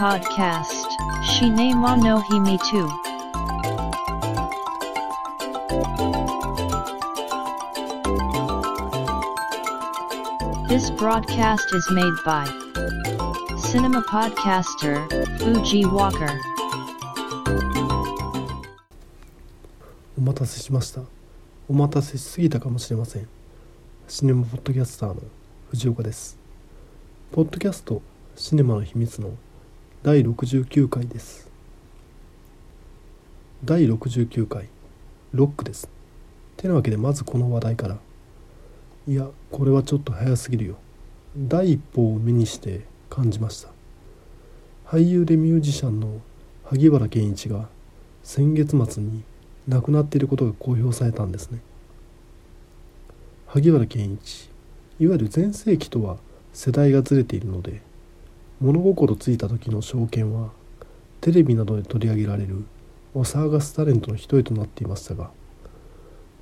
Podcast Shine wa no hime too. This broadcast is made by Cinema Podcaster Fuji Walker. お待たせしましたお待たせしすぎたかもしれませんシネマポッドキャスターの藤岡ですポッドキャストシネマの秘密の第69回です。第69回。ロックです。てなわけでまずこの話題から。いやこれはちょっと早すぎるよ。第一報を目にして感じました。俳優でミュージシャンの萩原健一が先月末に亡くなっていることが公表されたんですね。萩原健一いわゆる全盛期とは世代がずれているので物心ついた時の証券はテレビなどで取り上げられるお騒がすタレントの一人となっていましたが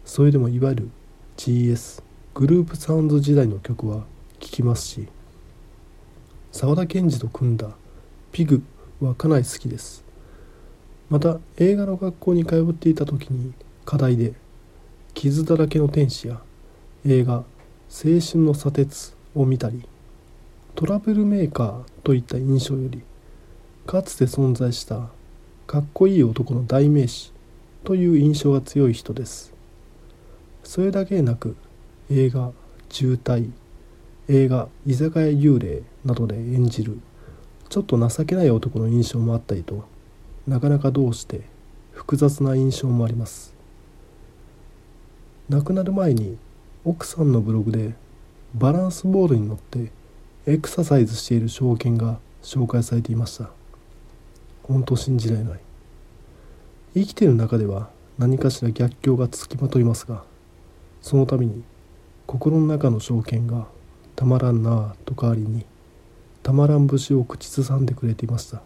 それでもいわゆる GS グループサウンド時代の曲は聴きますし沢田研二と組んだ「ピグ」はかなり好きです。また映画の学校に通っていた時に課題で「傷だらけの天使」や映画「青春の砂鉄」を見たりトラブルメーカーといった印象よりかつて存在したかっこいい男の代名詞という印象が強い人です。それだけでなく映画「渋滞」映画「居酒屋幽霊」などで演じるちょっと情けない男の印象もあったりとなかなかどうして複雑な印象もあります。亡くなる前に奥さんのブログでバランスボールに乗ってエクササイズしている証券が紹介されていました。本当信じられない。生きている中では何かしら逆境がつきまといますがそのために心の中の証券がたまらんなあと代わりにたまらん節を口ずさんでくれていました。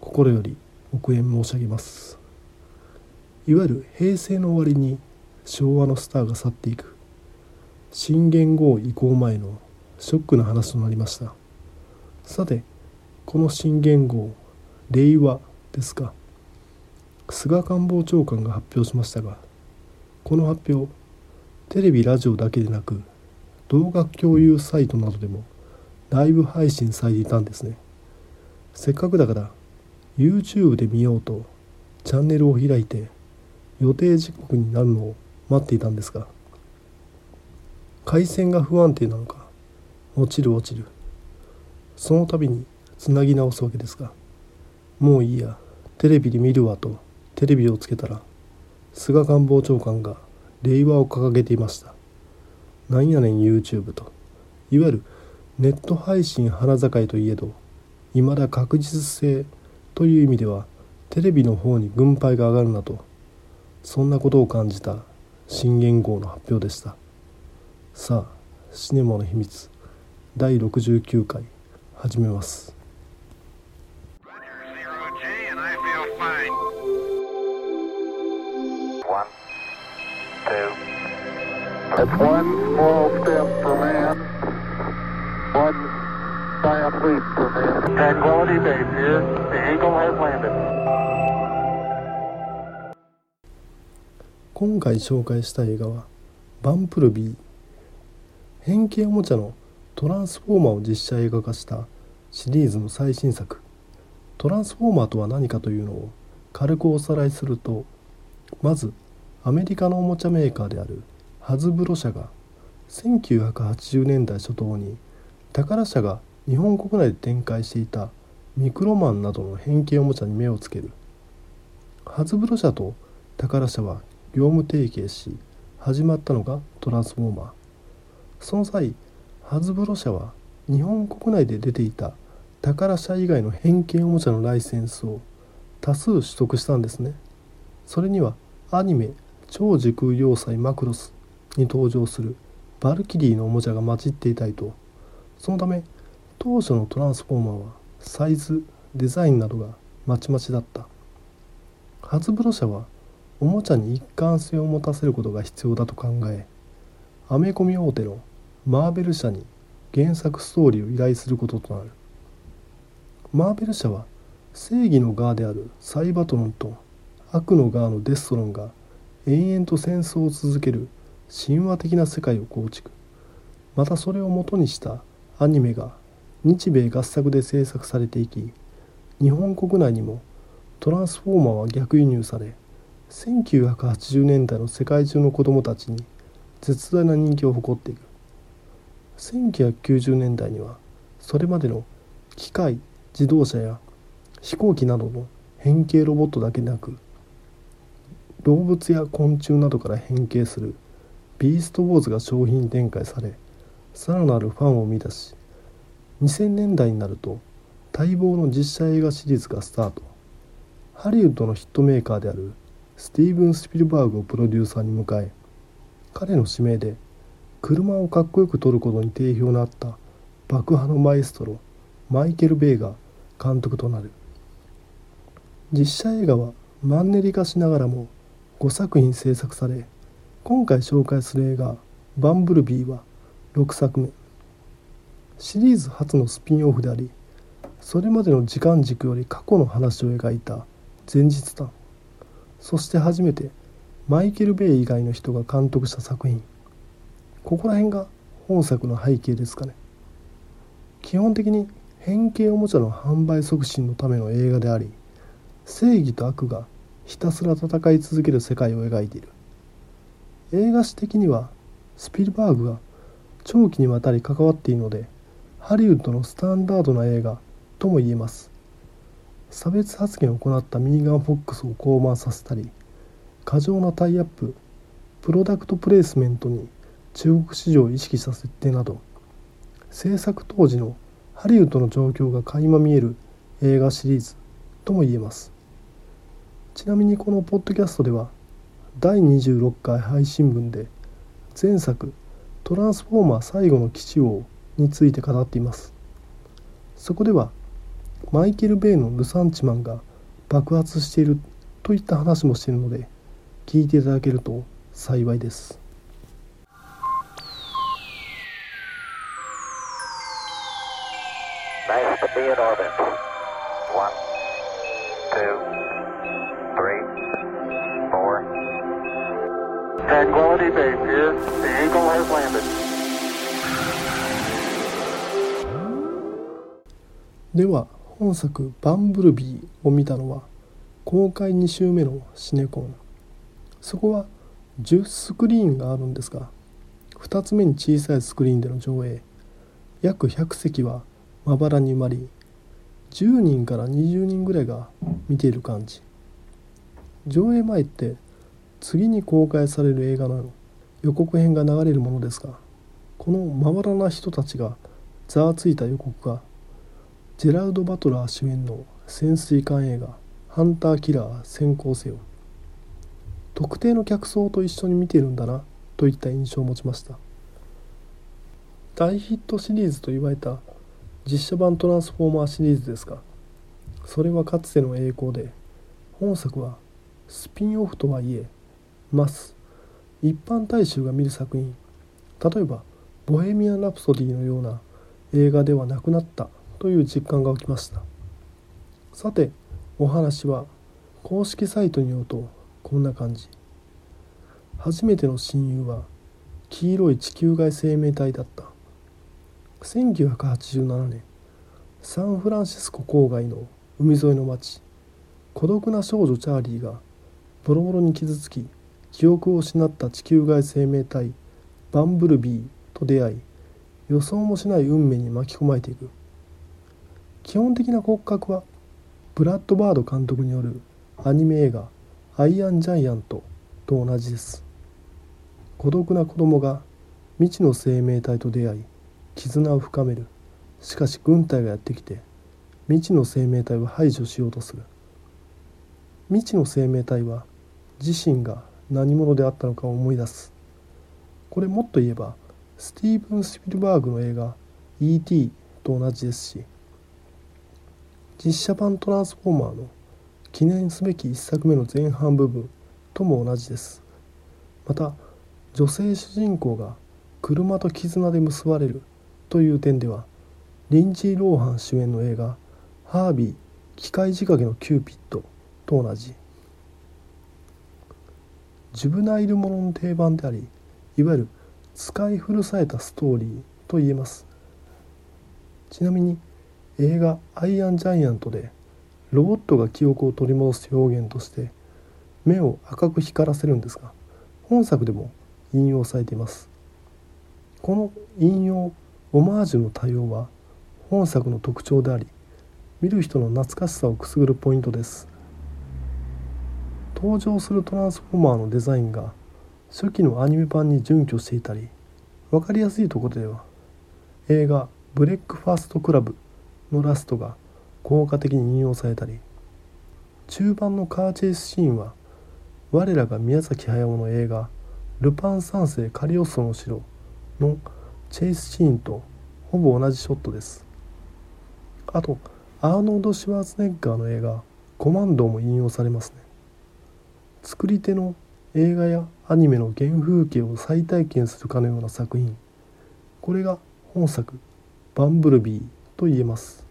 心よりお円申し上げます。いわゆる平成の終わりに昭和のスターが去っていく。新元号移行前のショックな話となりました。さてこの新元号令和ですか。菅官房長官が発表しましたがこの発表テレビラジオだけでなく動画共有サイトなどでもライブ配信されていたんですね。せっかくだから YouTube で見ようとチャンネルを開いて予定時刻になるのを待っていたんですが回線が不安定なのか落ちる落ちる。その度につなぎ直すわけですがもういいや。テレビで見るわと。テレビをつけたら。菅官房長官が令和を掲げていました。なんやねん YouTube と。いわゆるネット配信花盛りといえど未だ確実性という意味ではテレビの方に軍配が上がるなと。そんなことを感じた新元号の発表でした。さあシネマの秘密。第69回始めます。今回紹介した映画は「バンプルビー」変形おもちゃのトランスフォーマーを実写映画化したシリーズの最新作。トランスフォーマーとは何かというのを軽くおさらいするとまずアメリカのおもちゃメーカーであるハズブロ社が1980年代初頭に宝社が日本国内で展開していたミクロマンなどの変形おもちゃに目をつける。ハズブロ社と宝社は業務提携し始まったのがトランスフォーマー。その際ハズブロ社は日本国内で出ていた宝社以外の変形おもちゃのライセンスを多数取得したんですね。それにはアニメ「超時空要塞マクロス」に登場するバルキリーのおもちゃが混じっていたりと。そのため当初のトランスフォーマーはサイズデザインなどがまちまちだった。ハズブロ社はおもちゃに一貫性を持たせることが必要だと考えアメコミ大手のマーベル社に原作ストーリーを依頼することとなる。マーベル社は正義の側であるサイバトロンと悪の側のデストロンが延々と戦争を続ける神話的な世界を構築。またそれを元にしたアニメが日米合作で制作されていき日本国内にもトランスフォーマーは逆輸入され1980年代の世界中の子どもたちに絶大な人気を誇っていく。1990年代にはそれまでの機械自動車や飛行機などの変形ロボットだけでなく動物や昆虫などから変形するビーストウォーズが商品展開されさらなるファンを生み出し2000年代になると待望の実写映画シリーズがスタート。ハリウッドのヒットメーカーであるスティーブン・スピルバーグをプロデューサーに迎え彼の指名で車をかっこよく撮ることに定評のあった爆破のマエストロマイケル・ベイが監督となる。実写映画はマンネリ化しながらも5作品制作され今回紹介する映画「バンブルビー」は6作目。シリーズ初のスピンオフでありそれまでの時間軸より過去の話を描いた前日談。そして初めてマイケル・ベイ以外の人が監督した作品。ここら辺が本作の背景ですかね。基本的に変形おもちゃの販売促進のための映画であり正義と悪がひたすら戦い続ける世界を描いている。映画史的にはスピルバーグが長期にわたり関わっているのでハリウッドのスタンダードな映画とも言えます。差別発言を行ったミーガン・フォックスを降板させたり過剰なタイアッププロダクトプレイスメントに中国市場を意識した設定など制作当時のハリウッドの状況が垣間見える映画シリーズとも言えます。ちなみにこのポッドキャストでは第26回配信分で前作「トランスフォーマー最後の基地王」について語っています。そこではマイケル・ベイのルサンチマンが爆発しているといった話もしているので聞いていただけると幸いです。Nice to be in orbit. One, two, three, four. Tranquility Base here. The Eagle has landed. では本作「バンブルビー」を見たのは公開2週目のシネコンそこは10スクリーンがあるんですが2つ目に小さいスクリーンでの上映約100席はまばらに埋まり10人から20人ぐらいが見ている感じ。上映前って次に公開される映画の予告編が流れるものですがこのまばらな人たちがざわついた予告がジェラルド・バトラー主演の潜水艦映画「ハンター・キラー先行せよ」特定の客層と一緒に見ているんだなといった印象を持ちました。大ヒットシリーズと言われた実写版トランスフォーマーシリーズですがそれはかつての栄光で本作はスピンオフとはいえます一般大衆が見る作品。例えば「ボヘミアン・ラプソディ」のような映画ではなくなったという実感が起きました。さてお話は公式サイトによるとこんな感じ。初めての親友は黄色い地球外生命体だった。1987年サンフランシスコ郊外の海沿いの町孤独な少女チャーリーがボロボロに傷つき記憶を失った地球外生命体バンブルビーと出会い予想もしない運命に巻き込まれていく。基本的な骨格はブラッドバード監督によるアニメ映画「アイアンジャイアント」と同じです。孤独な子供が未知の生命体と出会い絆を深める。しかし軍隊がやってきて未知の生命体を排除しようとする。未知の生命体は自身が何者であったのかを思い出す。これもっと言えばスティーブン・スピルバーグの映画「E.T.」と同じですし実写版トランスフォーマーの記念すべき1作目の前半部分とも同じです。また女性主人公が車と絆で結ばれるという点ではリンジー・ローハン主演の映画「ハービー機械仕掛けのキューピッドと同じ。ジュブナイルものの定番でありいわゆる使い古されたストーリーと言えます。ちなみに映画「アイアンジャイアント」でロボットが記憶を取り戻す表現として目を赤く光らせるんですが本作でも引用されています。この引用オマージュの対応は本作の特徴であり見る人の懐かしさをくすぐるポイントです。登場するトランスフォーマーのデザインが初期のアニメ版に準拠していたり分かりやすいところでは映画「ブレックファーストクラブ」のラストが効果的に引用されたり中盤のカーチェイスシーンは我らが宮崎駿の映画「ルパン三世カリオストの城」のチェイスシーンとほぼ同じショットです。あとアーノルド・シュワーツネッガーの映画「コマンド」も引用されますね。作り手の映画やアニメの原風景を再体験するかのような作品。これが本作「バンブルビー」と言えます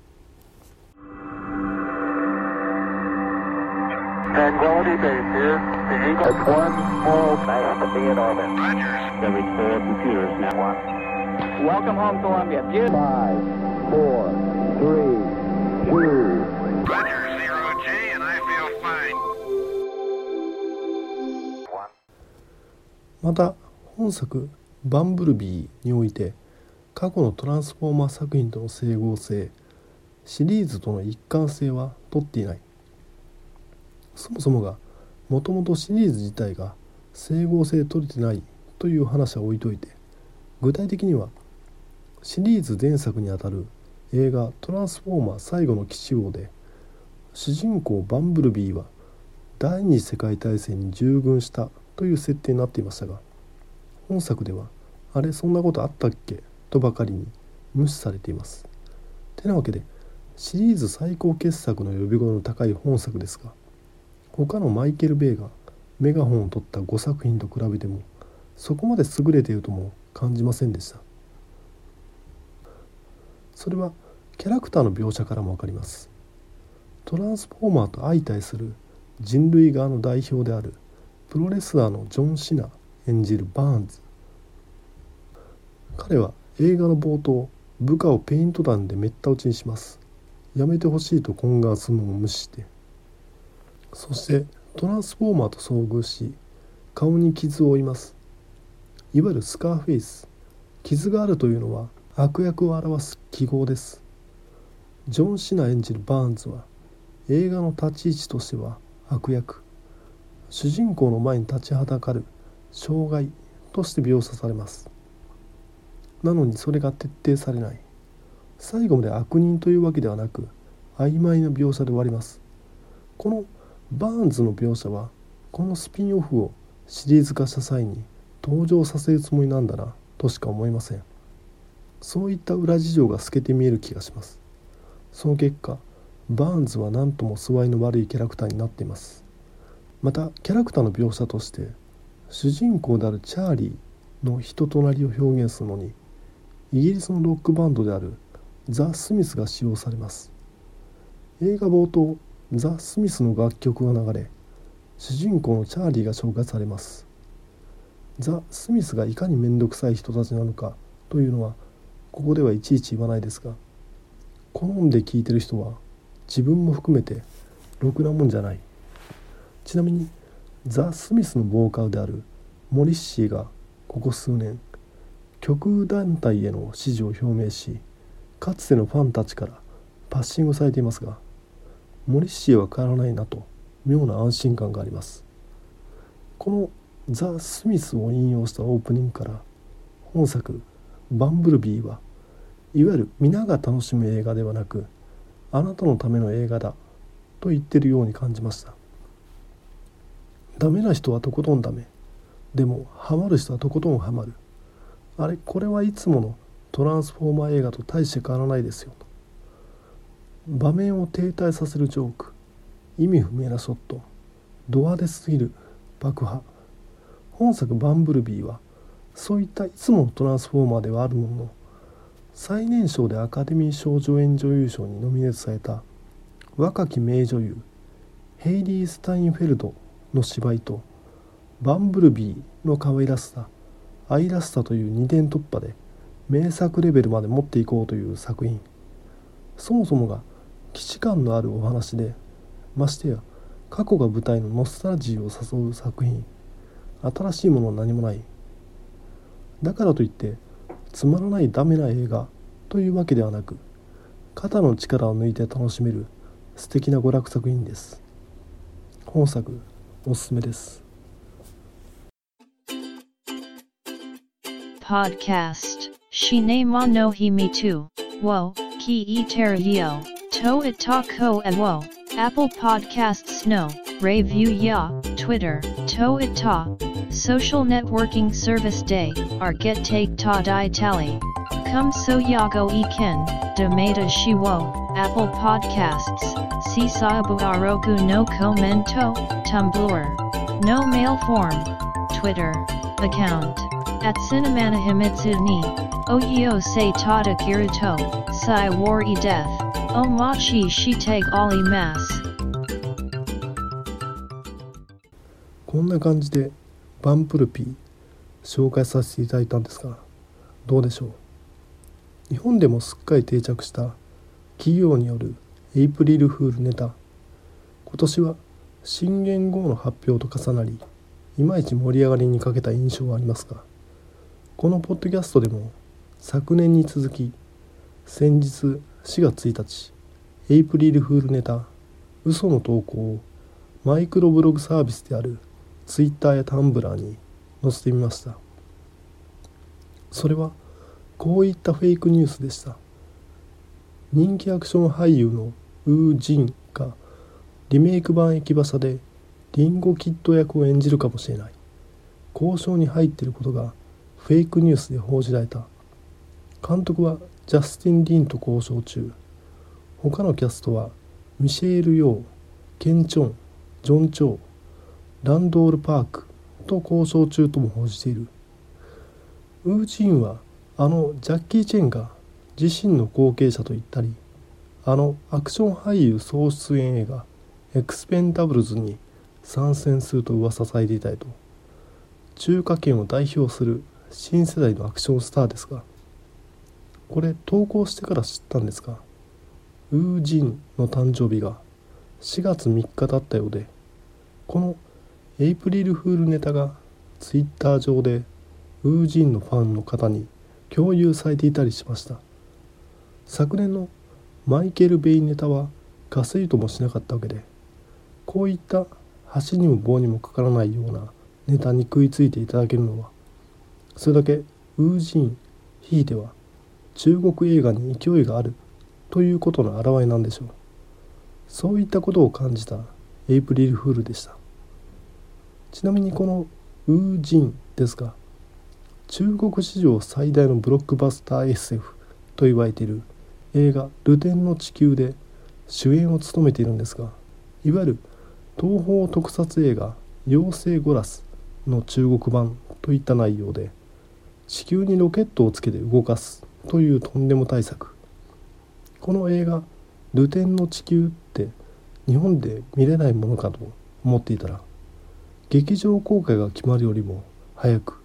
Welcome home, Columbia. Five, four, three, two, Roger, zero G, and I feel fine. one. また本作「バンブルビー」において過去のトランスフォーマー作品との整合性シリーズとの一貫性は取っていないそもそもがもともとシリーズ自体が整合性取れてないという話は置いといて具体的にはシリーズ前作にあたる映画「トランスフォーマー最後の騎士王」で主人公バンブルビーは第二次世界大戦に従軍したという設定になっていましたが本作では「あれそんなことあったっけ?」とばかりに無視されています。てなわけでシリーズ最高傑作の呼び声の高い本作ですが他のマイケル・ベイがメガホンを取った5作品と比べてもそこまで優れているとも感じませんでしたそれはキャラクターの描写からも分かります。トランスフォーマーと相対する人類側の代表であるプロレスラーのジョン・シナ演じるバーンズ。彼は映画の冒頭部下をペイント弾でめった打ちにします。やめてほしいと懇願するのも無視して。そしてトランスフォーマーと遭遇し顔に傷を負います。いわゆるスカーフェイス。傷があるというのは悪役を表す記号です。ジョン・シナ演じるバーンズは映画の立ち位置としては悪役。主人公の前に立ちはだかる障害として描写されます。なのにそれが徹底されない。最後まで悪人というわけではなく曖昧な描写で終わります。このバーンズの描写はこのスピンオフをシリーズ化した際に登場させるつもりなんだなとしか思いません。そういった裏事情が透けて見える気がします。その結果バーンズは何とも素合いの悪いキャラクターになっています。またキャラクターの描写として主人公であるチャーリーの人となりを表現するのにイギリスのロックバンドであるザ・スミスが使用されます。映画冒頭ザ・スミスの楽曲が流れ主人公のチャーリーが紹介されます。ザ・スミスがいかに面倒くさい人たちなのかというのはここではいちいち言わないですが好んで聴いてる人は自分も含めてろくなもんじゃない。ちなみにザ・スミスのボーカルであるモリッシーがここ数年極右団体への支持を表明しかつてのファンたちからパッシングされていますがモリッシーは変わらないなと妙な安心感があります。このザ・スミスを引用したオープニングから本作「バンブルビー」はいわゆる皆が楽しむ映画ではなくあなたのための映画だと言ってるように感じました。ダメな人はとことんダメ。でもハマる人はとことんハマる。あれこれはいつものトランスフォーマー映画と大して変わらないですよ。場面を停滞させるジョーク。意味不明なショット。ド派手すぎる。爆破。本作「バンブルビー」はそういったいつものトランスフォーマーではあるものの最年少でアカデミー賞助演女優賞にノミネートされた若き名女優ヘイリー・スタインフェルドの芝居とバンブルビーの可愛らしさ愛らしさという二点突破で名作レベルまで持っていこうという作品。そもそもが既視感のあるお話でましてや過去が舞台のノスタルジーを誘う作品。新しいものは何もない。だからといってつまらないダメな映画というわけではなく肩の力を抜いて楽しめる素敵な娯楽作品です本作おすすめです Podcast. Shinema no himi tu. Wo, ki e yo. To itako e wo. Apple Podcasts no. Review ya. Twitter. To ita. Social networking service day. Our get take ta di tally. Come so yago e ken. Demata shiwo. Apple Podcasts. Sisabu arogu no commento. Tumblr. No mail form. Twitter. Account. At Cinemanahimitsu ni. Oyo se tada kiruto. Sai war e death. Omachi shiteg ali mas. こんな感じでバンプルピー紹介させていただいたんですがどうでしょう？日本でもすっかり定着した企業によるエイプリルフールネタ。今年は新元号の発表と重なりいまいち盛り上がりに欠けた印象はありますがこのポッドキャストでも昨年に続き先日4月1日エイプリルフールネタ嘘の投稿をマイクロブログサービスであるツイッターやタンブラーに載せてみました。それはこういったフェイクニュースでした。人気アクション俳優のウー・ジンがリメイク版駅馬車でリンゴキッド役を演じるかもしれない。交渉に入っていることがフェイクニュースで報じられた。監督はジャスティン・リンと交渉中。他のキャストはミシェール・ヨーケン・チョンジョン・チョウランドールパークと交渉中とも報じている。ウージンはあのジャッキー・チェンが自身の後継者と言ったりあのアクション俳優総出演映画「エクスペンダブルズ」に参戦すると噂されていたりと中華圏を代表する新世代のアクションスターですがこれ投稿してから知ったんですがウージンの誕生日が4月3日だったようでこのエイプリルフールネタがツイッター上でウージーンのファンの方に共有されていたりしました。昨年のマイケル・ベイネタはかすりともしなかったわけでこういった橋にも棒にもかからないようなネタに食いついていただけるのはそれだけウージンひいては中国映画に勢いがあるということの表れなんでしょう。そういったことを感じたエイプリルフールでした。ちなみにこのウージンですが中国史上最大のブロックバスター SF と言われている映画「ルテンの地球」で主演を務めているんですがいわゆる東方特撮映画「妖精ゴラス」の中国版といった内容で地球にロケットをつけて動かすというとんでも対策この映画「ルテンの地球」って日本で見れないものかと思っていたら劇場公開が決まるよりも早く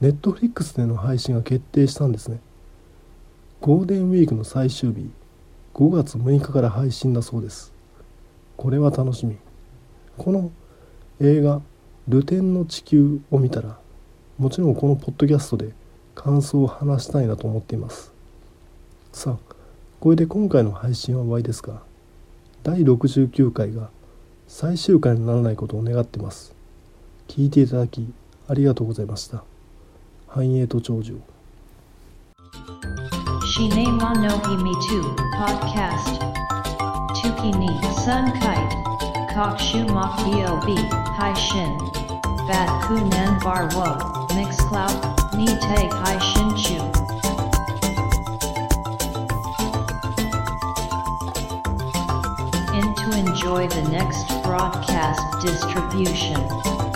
ネットフリックスでの配信が決定したんですね。ゴールデンウィークの最終日5月6日から配信だそうです。これは楽しみ。この映画「ルテンの地球」を見たらもちろんこのポッドキャストで感想を話したいなと思っています。さあこれで今回の配信は終わりですが第69回が最終回にならないことを願ってます。聞いていただきありがとうございました繁栄と長寿 Shinema no himi tu. Podcast. Tuki ni sun kite. Kokshu mafio b. Hai shin. Bat ku nan bar wo. Mix cloud. Ni te hai shin chu. In to enjoy the next broadcast distribution.